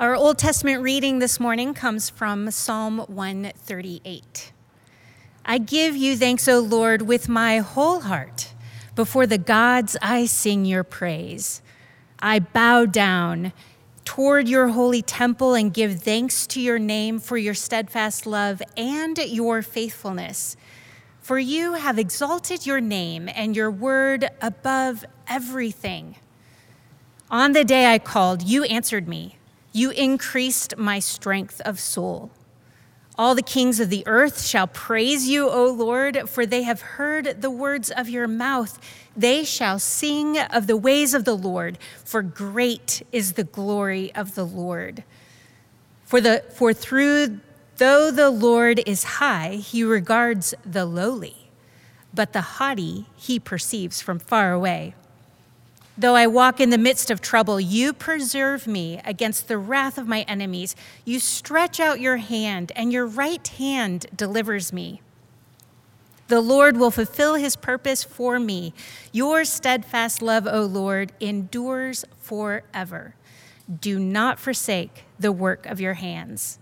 Our Old Testament reading this morning comes from Psalm 138. I give you thanks, O Lord, with my whole heart. Before the gods, I sing your praise. I bow down toward your holy temple and give thanks to your name for your steadfast love and your faithfulness. For you have exalted your name and your word above everything. On the day I called, you answered me. You increased my strength of soul. All the kings of the earth shall praise you, O Lord, for they have heard the words of your mouth. They shall sing of the ways of the Lord, for great is the glory of the Lord. For, the, for through though the Lord is high, he regards the lowly, but the haughty he perceives from far away. Though I walk in the midst of trouble, you preserve me against the wrath of my enemies. You stretch out your hand, and your right hand delivers me. The Lord will fulfill his purpose for me. Your steadfast love, O Lord, endures forever. Do not forsake the work of your hands.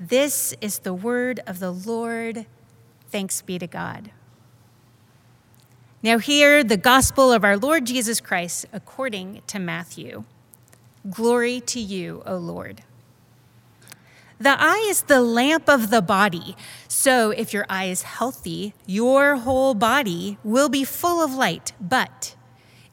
This is the word of the Lord. Thanks be to God. Now, hear the gospel of our Lord Jesus Christ according to Matthew. Glory to you, O Lord. The eye is the lamp of the body. So, if your eye is healthy, your whole body will be full of light. But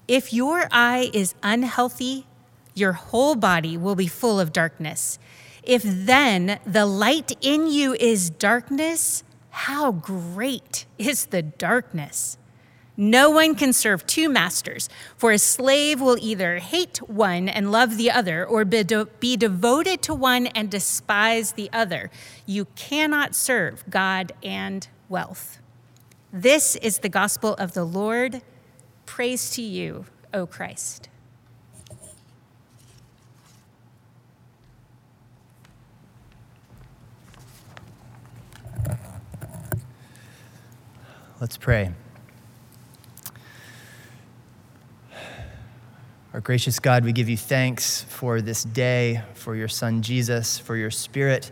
if your eye is unhealthy, your whole body will be full of darkness. If then the light in you is darkness, how great is the darkness! No one can serve two masters, for a slave will either hate one and love the other, or be, de- be, devoted to one and despise the other. You cannot serve God and wealth. This is the gospel of the Lord. Praise to you, O Christ. Let's pray. Our gracious God, we give you thanks for this day, for your Son Jesus, for your Spirit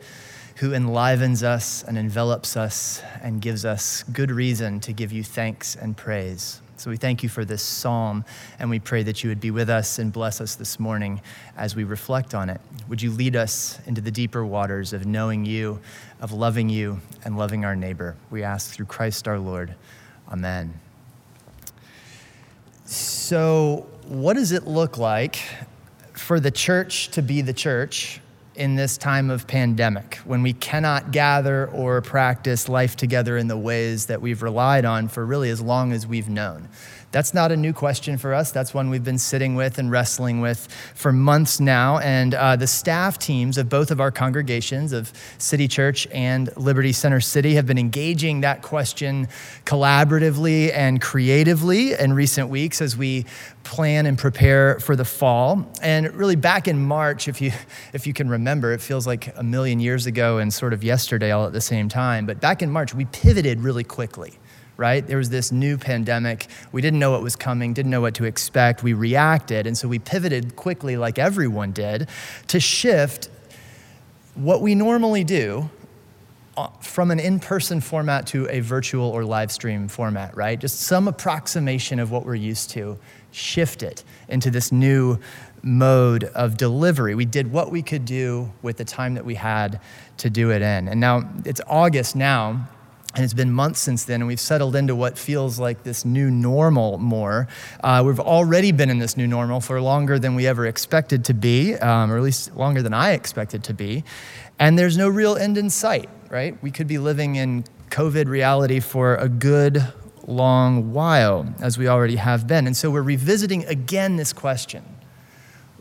who enlivens us and envelops us and gives us good reason to give you thanks and praise. So we thank you for this psalm, and we pray that you would be with us and bless us this morning as we reflect on it. Would you lead us into the deeper waters of knowing you, of loving you, and loving our neighbor? We ask through Christ our Lord. Amen. So, what does it look like for the church to be the church in this time of pandemic when we cannot gather or practice life together in the ways that we've relied on for really as long as we've known? That's not a new question for us. That's one we've been sitting with and wrestling with for months now. And uh, the staff teams of both of our congregations, of City Church and Liberti Center City, have been engaging that question collaboratively and creatively in recent weeks as we plan and prepare for the fall. And really, back in March, if you, if you can remember, it feels like a million years ago and sort of yesterday all at the same time. But back in March, we pivoted really quickly right? There was this new pandemic. We didn't know what was coming, didn't know what to expect. We reacted. And so we pivoted quickly, like everyone did, to shift what we normally do uh, from an in person format to a virtual or live stream format, right? Just some approximation of what we're used to, shift it into this new mode of delivery. We did what we could do with the time that we had to do it in. And now it's August now. And it's been months since then, and we've settled into what feels like this new normal more. Uh, we've already been in this new normal for longer than we ever expected to be, um, or at least longer than I expected to be. And there's no real end in sight, right? We could be living in COVID reality for a good long while, as we already have been. And so we're revisiting again this question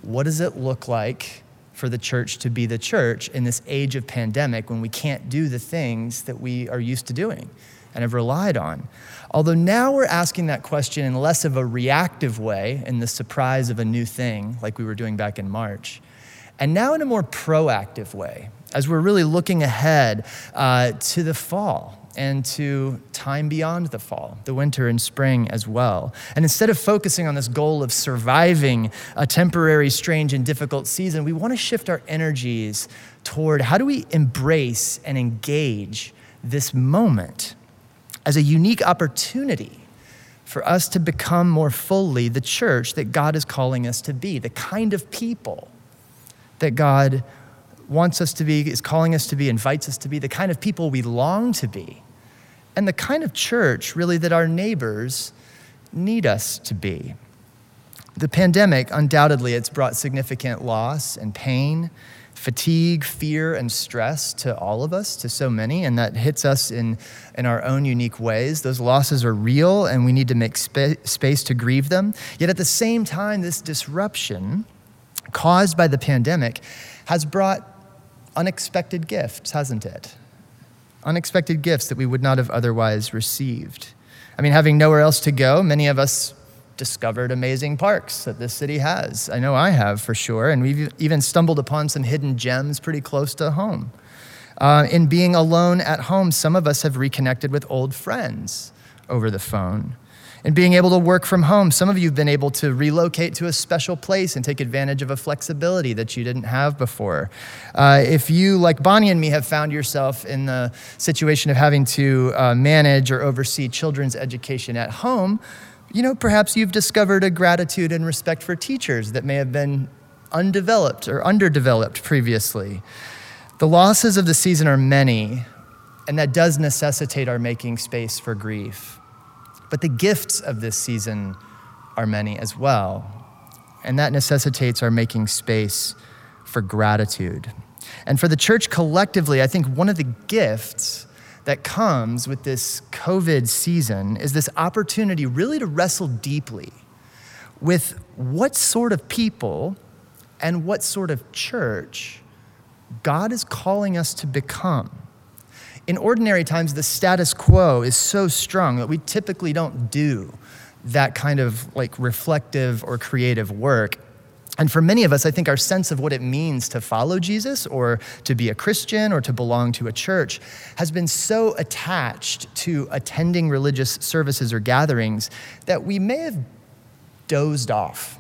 What does it look like for the church to be the church in this age of pandemic when we can't do the things that we are used to doing and have relied on. Although now we're asking that question in less of a reactive way, in the surprise of a new thing, like we were doing back in March, and now in a more proactive way, as we're really looking ahead uh, to the fall and to time beyond the fall, the winter and spring as well. And instead of focusing on this goal of surviving a temporary, strange, and difficult season, we want to shift our energies toward how do we embrace and engage this moment as a unique opportunity for us to become more fully the church that God is calling us to be, the kind of people that God wants us to be, is calling us to be, invites us to be, the kind of people we long to be, and the kind of church, really, that our neighbors need us to be. The pandemic, undoubtedly, it's brought significant loss and pain fatigue, fear, and stress to all of us, to so many, and that hits us in, in our own unique ways. Those losses are real, and we need to make spa- space to grieve them. Yet at the same time, this disruption caused by the pandemic has brought unexpected gifts, hasn't it? Unexpected gifts that we would not have otherwise received. I mean, having nowhere else to go, many of us discovered amazing parks that this city has. I know I have for sure, and we've even stumbled upon some hidden gems pretty close to home. Uh, in being alone at home, some of us have reconnected with old friends over the phone. In being able to work from home, some of you have been able to relocate to a special place and take advantage of a flexibility that you didn't have before. Uh, if you, like Bonnie and me, have found yourself in the situation of having to uh, manage or oversee children's education at home, you know, perhaps you've discovered a gratitude and respect for teachers that may have been undeveloped or underdeveloped previously. The losses of the season are many, and that does necessitate our making space for grief. But the gifts of this season are many as well, and that necessitates our making space for gratitude. And for the church collectively, I think one of the gifts that comes with this COVID season is this opportunity really to wrestle deeply with what sort of people and what sort of church God is calling us to become. In ordinary times, the status quo is so strong that we typically don't do that kind of like reflective or creative work. And for many of us, I think our sense of what it means to follow Jesus or to be a Christian or to belong to a church has been so attached to attending religious services or gatherings that we may have dozed off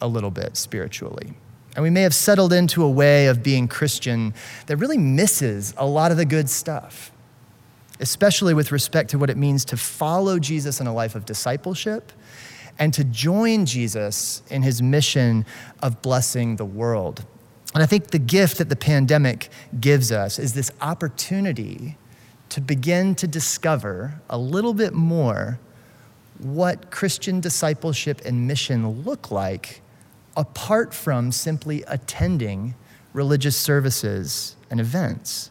a little bit spiritually. And we may have settled into a way of being Christian that really misses a lot of the good stuff, especially with respect to what it means to follow Jesus in a life of discipleship and to join Jesus in his mission of blessing the world. And I think the gift that the pandemic gives us is this opportunity to begin to discover a little bit more what Christian discipleship and mission look like apart from simply attending religious services and events.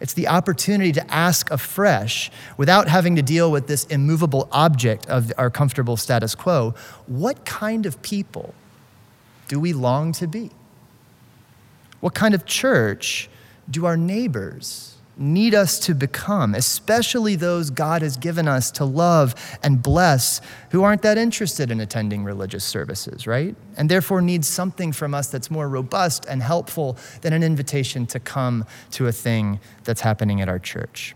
It's the opportunity to ask afresh, without having to deal with this immovable object of our comfortable status quo, what kind of people do we long to be? What kind of church do our neighbors need us to become, especially those God has given us to love and bless who aren't that interested in attending religious services, right? And therefore need something from us that's more robust and helpful than an invitation to come to a thing that's happening at our church.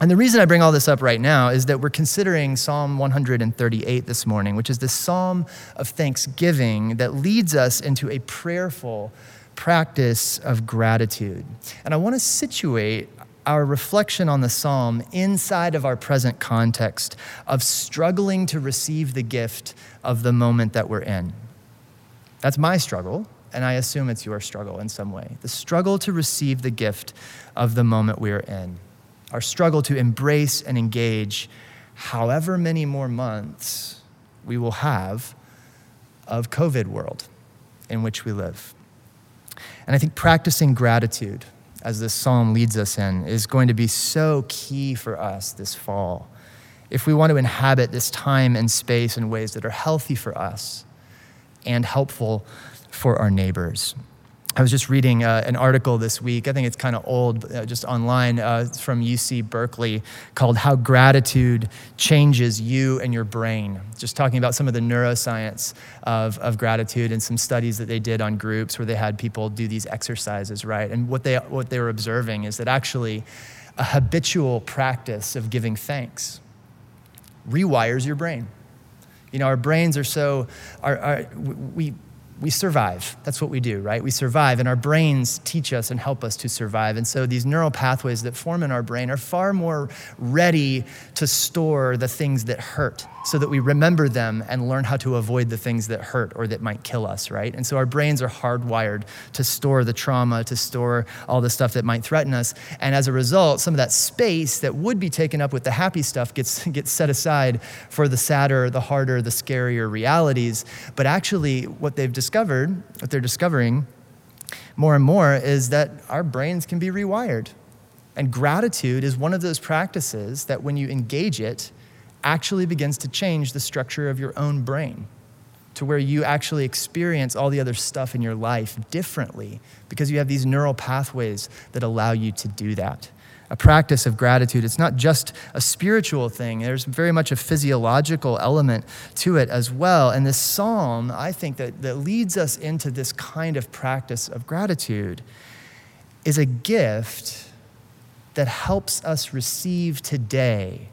And the reason I bring all this up right now is that we're considering Psalm 138 this morning, which is the psalm of thanksgiving that leads us into a prayerful practice of gratitude. And I want to situate our reflection on the psalm inside of our present context of struggling to receive the gift of the moment that we're in. That's my struggle, and I assume it's your struggle in some way. The struggle to receive the gift of the moment we're in. Our struggle to embrace and engage however many more months we will have of COVID world in which we live. And I think practicing gratitude as this psalm leads us in, is going to be so key for us this fall. If we want to inhabit this time and space in ways that are healthy for us and helpful for our neighbors. I was just reading uh, an article this week. I think it's kind of old, uh, just online uh, from UC Berkeley called How Gratitude Changes You and Your Brain. Just talking about some of the neuroscience of, of gratitude and some studies that they did on groups where they had people do these exercises, right? And what they, what they were observing is that actually, a habitual practice of giving thanks rewires your brain. You know, our brains are so, our, our, we, we survive. That's what we do, right? We survive, and our brains teach us and help us to survive. And so these neural pathways that form in our brain are far more ready to store the things that hurt so that we remember them and learn how to avoid the things that hurt or that might kill us, right? And so our brains are hardwired to store the trauma, to store all the stuff that might threaten us. And as a result, some of that space that would be taken up with the happy stuff gets, gets set aside for the sadder, the harder, the scarier realities. But actually, what they've discovered, what they're discovering more and more, is that our brains can be rewired. And gratitude is one of those practices that when you engage it, actually begins to change the structure of your own brain to where you actually experience all the other stuff in your life differently because you have these neural pathways that allow you to do that. A practice of gratitude, it's not just a spiritual thing, there's very much a physiological element to it as well. And this psalm, I think, that, that leads us into this kind of practice of gratitude is a gift that helps us receive today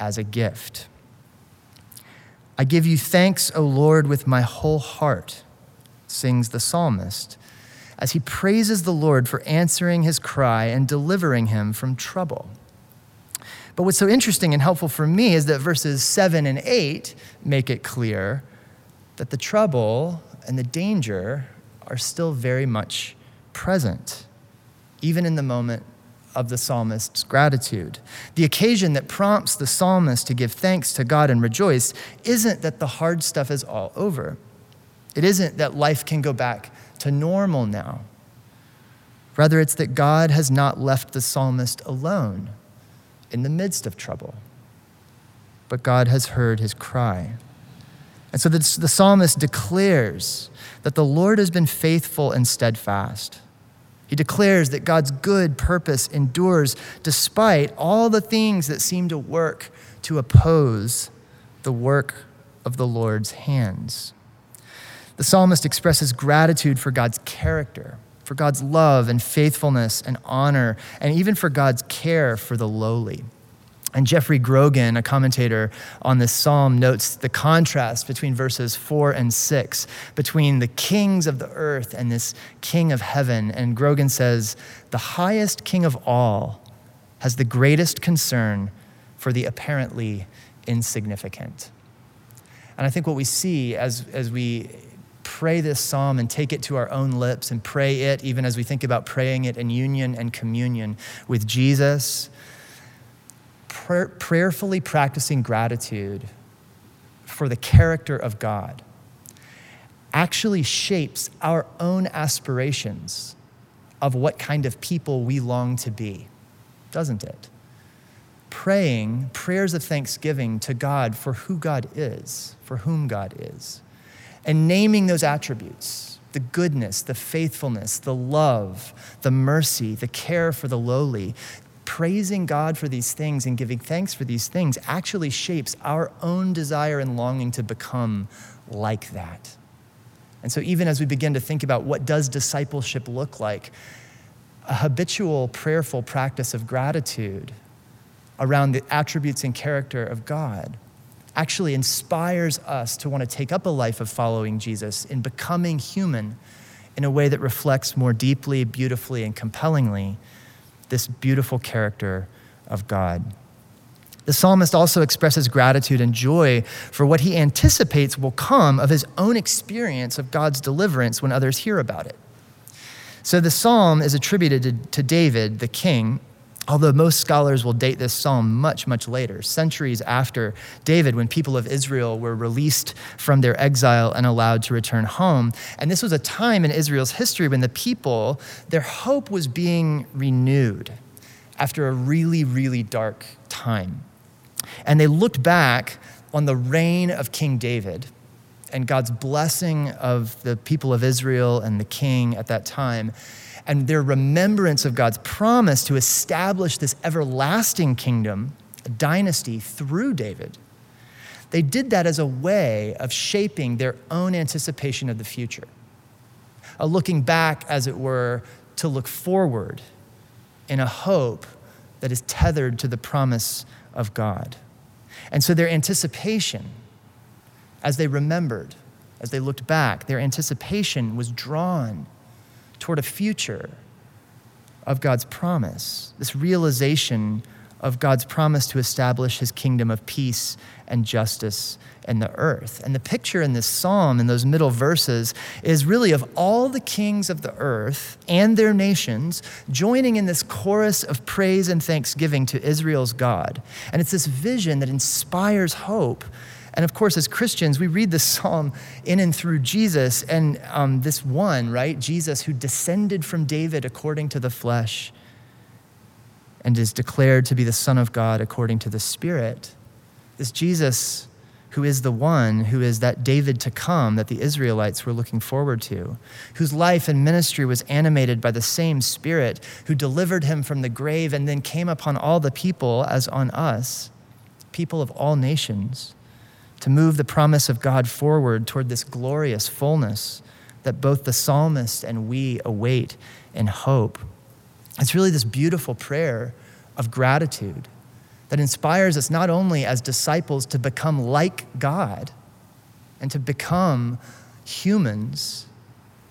as a gift. I give you thanks, O Lord, with my whole heart, sings the psalmist, as he praises the Lord for answering his cry and delivering him from trouble. But what's so interesting and helpful for me is that verses 7 and 8 make it clear that the trouble and the danger are still very much present, even in the moment of the psalmist's gratitude. The occasion that prompts the psalmist to give thanks to God and rejoice isn't that the hard stuff is all over. It isn't that life can go back to normal now. Rather, it's that God has not left the psalmist alone in the midst of trouble, but God has heard his cry. And so the, the psalmist declares that the Lord has been faithful and steadfast he declares that God's good purpose endures despite all the things that seem to work to oppose the work of the Lord's hands. The psalmist expresses gratitude for God's character, for God's love and faithfulness and honor, and even for God's care for the lowly. And Geoffrey Grogan, a commentator on this psalm, notes the contrast between verses four and six, between the kings of the earth and this king of heaven. And Grogan says, The highest king of all has the greatest concern for the apparently insignificant. And I think what we see as, as we pray this psalm and take it to our own lips and pray it, even as we think about praying it in union and communion with Jesus prayer, prayerfully practicing gratitude for the character of God actually shapes our own aspirations of what kind of people we long to be, doesn't it? Praying prayers of thanksgiving to God for who God is, for whom God is, and naming those attributes the goodness, the faithfulness, the love, the mercy, the care for the lowly praising God for these things and giving thanks for these things actually shapes our own desire and longing to become like that. And so even as we begin to think about what does discipleship look like, a habitual prayerful practice of gratitude around the attributes and character of God actually inspires us to want to take up a life of following Jesus in becoming human in a way that reflects more deeply, beautifully, and compellingly this beautiful character of God. The psalmist also expresses gratitude and joy for what he anticipates will come of his own experience of God's deliverance when others hear about it. So the psalm is attributed to, to David, the king, although most scholars will date this psalm much, much later, centuries after David, when people of Israel were released from their exile and allowed to return home. And this was a time in Israel's history when the people, their hope was being renewed after a really, really dark time. And they looked back on the reign of King David and God's blessing of the people of Israel and the king at that time and their remembrance of God's promise to establish this everlasting kingdom, a dynasty through David, they did that as a way of shaping their own anticipation of the future, a looking back, as it were, to look forward in a hope that is tethered to the promise of God. And so their anticipation, as they remembered, as they looked back, their anticipation was drawn toward a future of God's promise, this realization of God's promise to establish his kingdom of peace and justice in the earth. And the picture in this psalm, in those middle verses, is really of all the kings of the earth and their nations joining in this chorus of praise and thanksgiving to Israel's God. And it's this vision that inspires hope. And of course, as Christians, we read this psalm in and through Jesus and um, this one, right? Jesus, who descended from David according to the flesh and is declared to be the Son of God according to the Spirit. This Jesus who is the one who is that David to come that the Israelites were looking forward to, whose life and ministry was animated by the same Spirit, who delivered him from the grave and then came upon all the people as on us, people of all nations, to move the promise of God forward toward this glorious fullness that both the psalmist and we await in hope. It's really this beautiful prayer of gratitude that inspires us not only as disciples to become like God and to become humans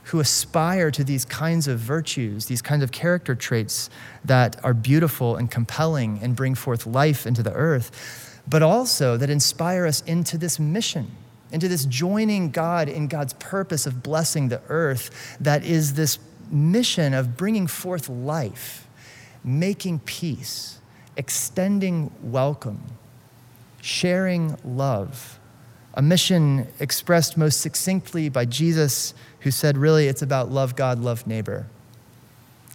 who aspire to these kinds of virtues, these kinds of character traits that are beautiful and compelling and bring forth life into the earth, but also that inspire us into this mission, into this joining God in God's purpose of blessing the earth, that is this mission of bringing forth life, making peace extending welcome, sharing love, a mission expressed most succinctly by Jesus, who said, really, it's about love God, love neighbor.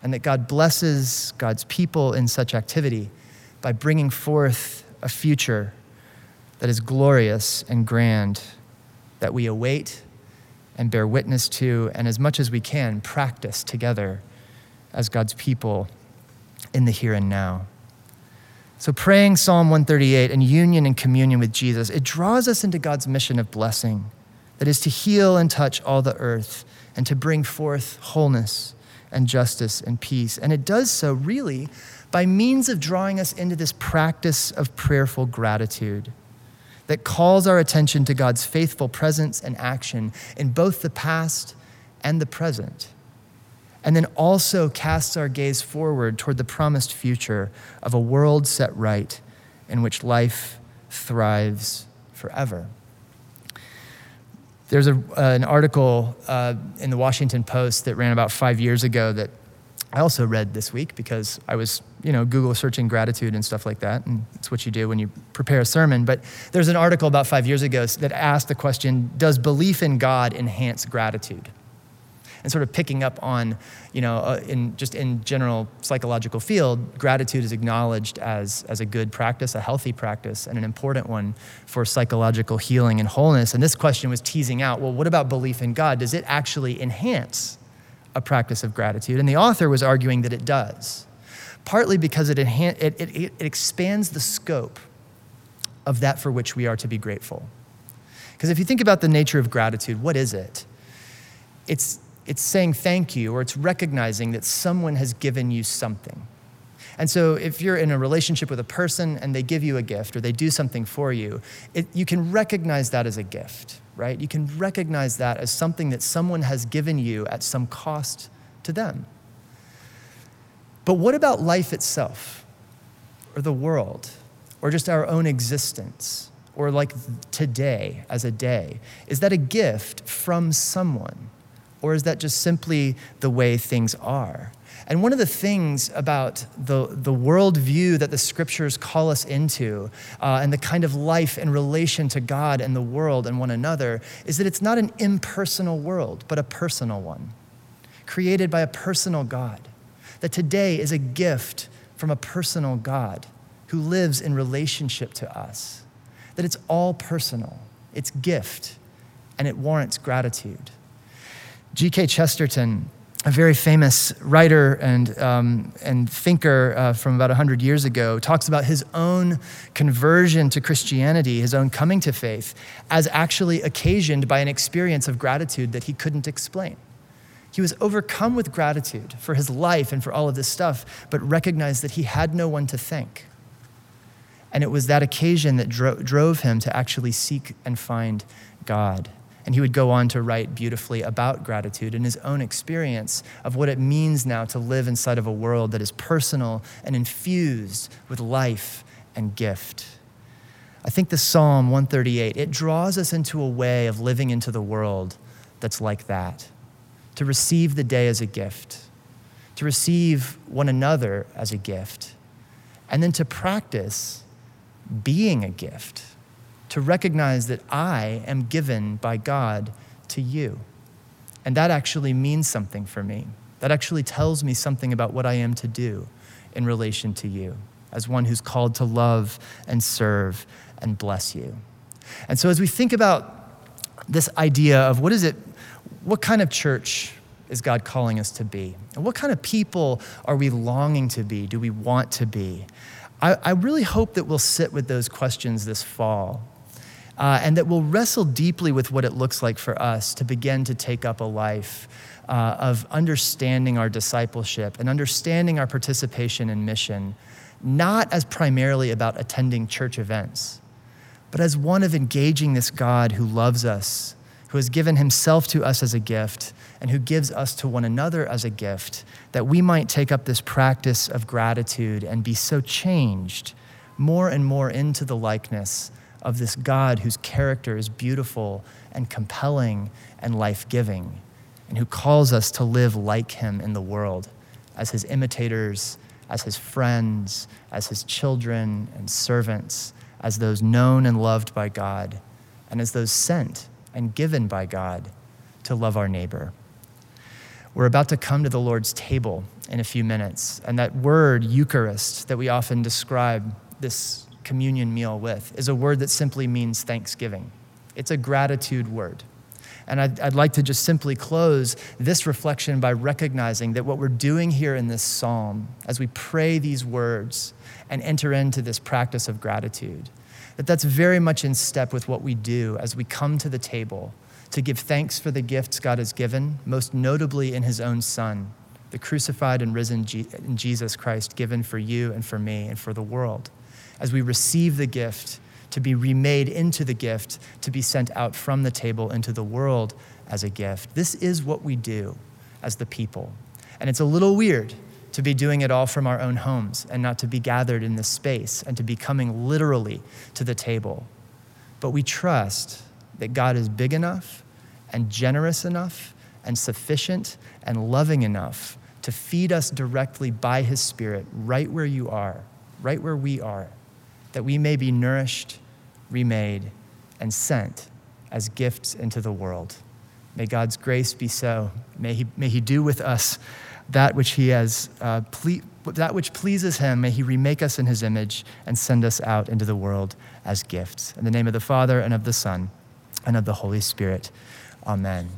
And that God blesses God's people in such activity by bringing forth a future that is glorious and grand, that we await and bear witness to, and as much as we can, practice together as God's people in the here and now. So, praying Psalm 138 and union and communion with Jesus, it draws us into God's mission of blessing that is to heal and touch all the earth and to bring forth wholeness and justice and peace. And it does so really by means of drawing us into this practice of prayerful gratitude that calls our attention to God's faithful presence and action in both the past and the present and then also casts our gaze forward toward the promised future of a world set right in which life thrives forever. There's a, uh, an article uh, in the Washington Post that ran about five years ago that I also read this week because I was, you know, Google searching gratitude and stuff like that. And it's what you do when you prepare a sermon. But there's an article about five years ago that asked the question Does belief in God enhance gratitude? And sort of picking up on, you know, uh, in just in general psychological field, gratitude is acknowledged as, as a good practice, a healthy practice, and an important one for psychological healing and wholeness. And this question was teasing out, well, what about belief in God? Does it actually enhance a practice of gratitude? And the author was arguing that it does, partly because it, enhan- it, it, it expands the scope of that for which we are to be grateful. Because if you think about the nature of gratitude, what is it? It's it's saying thank you or it's recognizing that someone has given you something. And so, if you're in a relationship with a person and they give you a gift or they do something for you, it, you can recognize that as a gift, right? You can recognize that as something that someone has given you at some cost to them. But what about life itself, or the world, or just our own existence, or like today as a day? Is that a gift from someone? Or is that just simply the way things are? And one of the things about the, the worldview that the scriptures call us into uh, and the kind of life in relation to God and the world and one another is that it's not an impersonal world, but a personal one, created by a personal God. That today is a gift from a personal God who lives in relationship to us. That it's all personal, it's gift, and it warrants gratitude. G.K. Chesterton, a very famous writer and, um, and thinker uh, from about 100 years ago, talks about his own conversion to Christianity, his own coming to faith, as actually occasioned by an experience of gratitude that he couldn't explain. He was overcome with gratitude for his life and for all of this stuff, but recognized that he had no one to thank. And it was that occasion that dro- drove him to actually seek and find God. And he would go on to write beautifully about gratitude and his own experience of what it means now to live inside of a world that is personal and infused with life and gift. I think the Psalm 138, it draws us into a way of living into the world that's like that. To receive the day as a gift, to receive one another as a gift, and then to practice being a gift, to recognize that I am given by God to you. And that actually means something for me. That actually tells me something about what I am to do in relation to you as one who's called to love and serve and bless you. And so as we think about this idea of what is it, what kind of church is God calling us to be? And what kind of people are we longing to be? Do we want to be? I, I really hope that we'll sit with those questions this fall uh, and that we'll wrestle deeply with what it looks like for us to begin to take up a life uh, of understanding our discipleship and understanding our participation in mission, not as primarily about attending church events, but as one of engaging this God who loves us, who has given himself to us as a gift, and who gives us to one another as a gift, that we might take up this practice of gratitude and be so changed more and more into the likeness of this God whose character is beautiful and compelling and life giving, and who calls us to live like him in the world as his imitators, as his friends, as his children and servants, as those known and loved by God, and as those sent and given by God to love our neighbor. We're about to come to the Lord's table in a few minutes. And that word, Eucharist, that we often describe this communion meal with, is a word that simply means thanksgiving. It's a gratitude word. And I'd, I'd, like to just simply close this reflection by recognizing that what we're doing here in this psalm, as we pray these words and enter into this practice of gratitude, that that's very much in step with what we do as we come to the table to give thanks for the gifts God has given, most notably in his own Son, the crucified and risen Jesus Christ given for you and for me and for the world. As we receive the gift, to be remade into the gift, to be sent out from the table into the world as a gift. This is what we do as the people. And it's a little weird to be doing it all from our own homes and not to be gathered in this space and to be coming literally to the table. But we trust that God is big enough and generous enough and sufficient and loving enough to feed us directly by His Spirit right where you are, right where we are, that we may be nourished, remade, and sent as gifts into the world. May God's grace be so. May He, may he do with us that which He has, uh, ple- that which pleases Him. May He remake us in His image and send us out into the world as gifts. In the name of the Father and of the Son and of the Holy Spirit. Amen.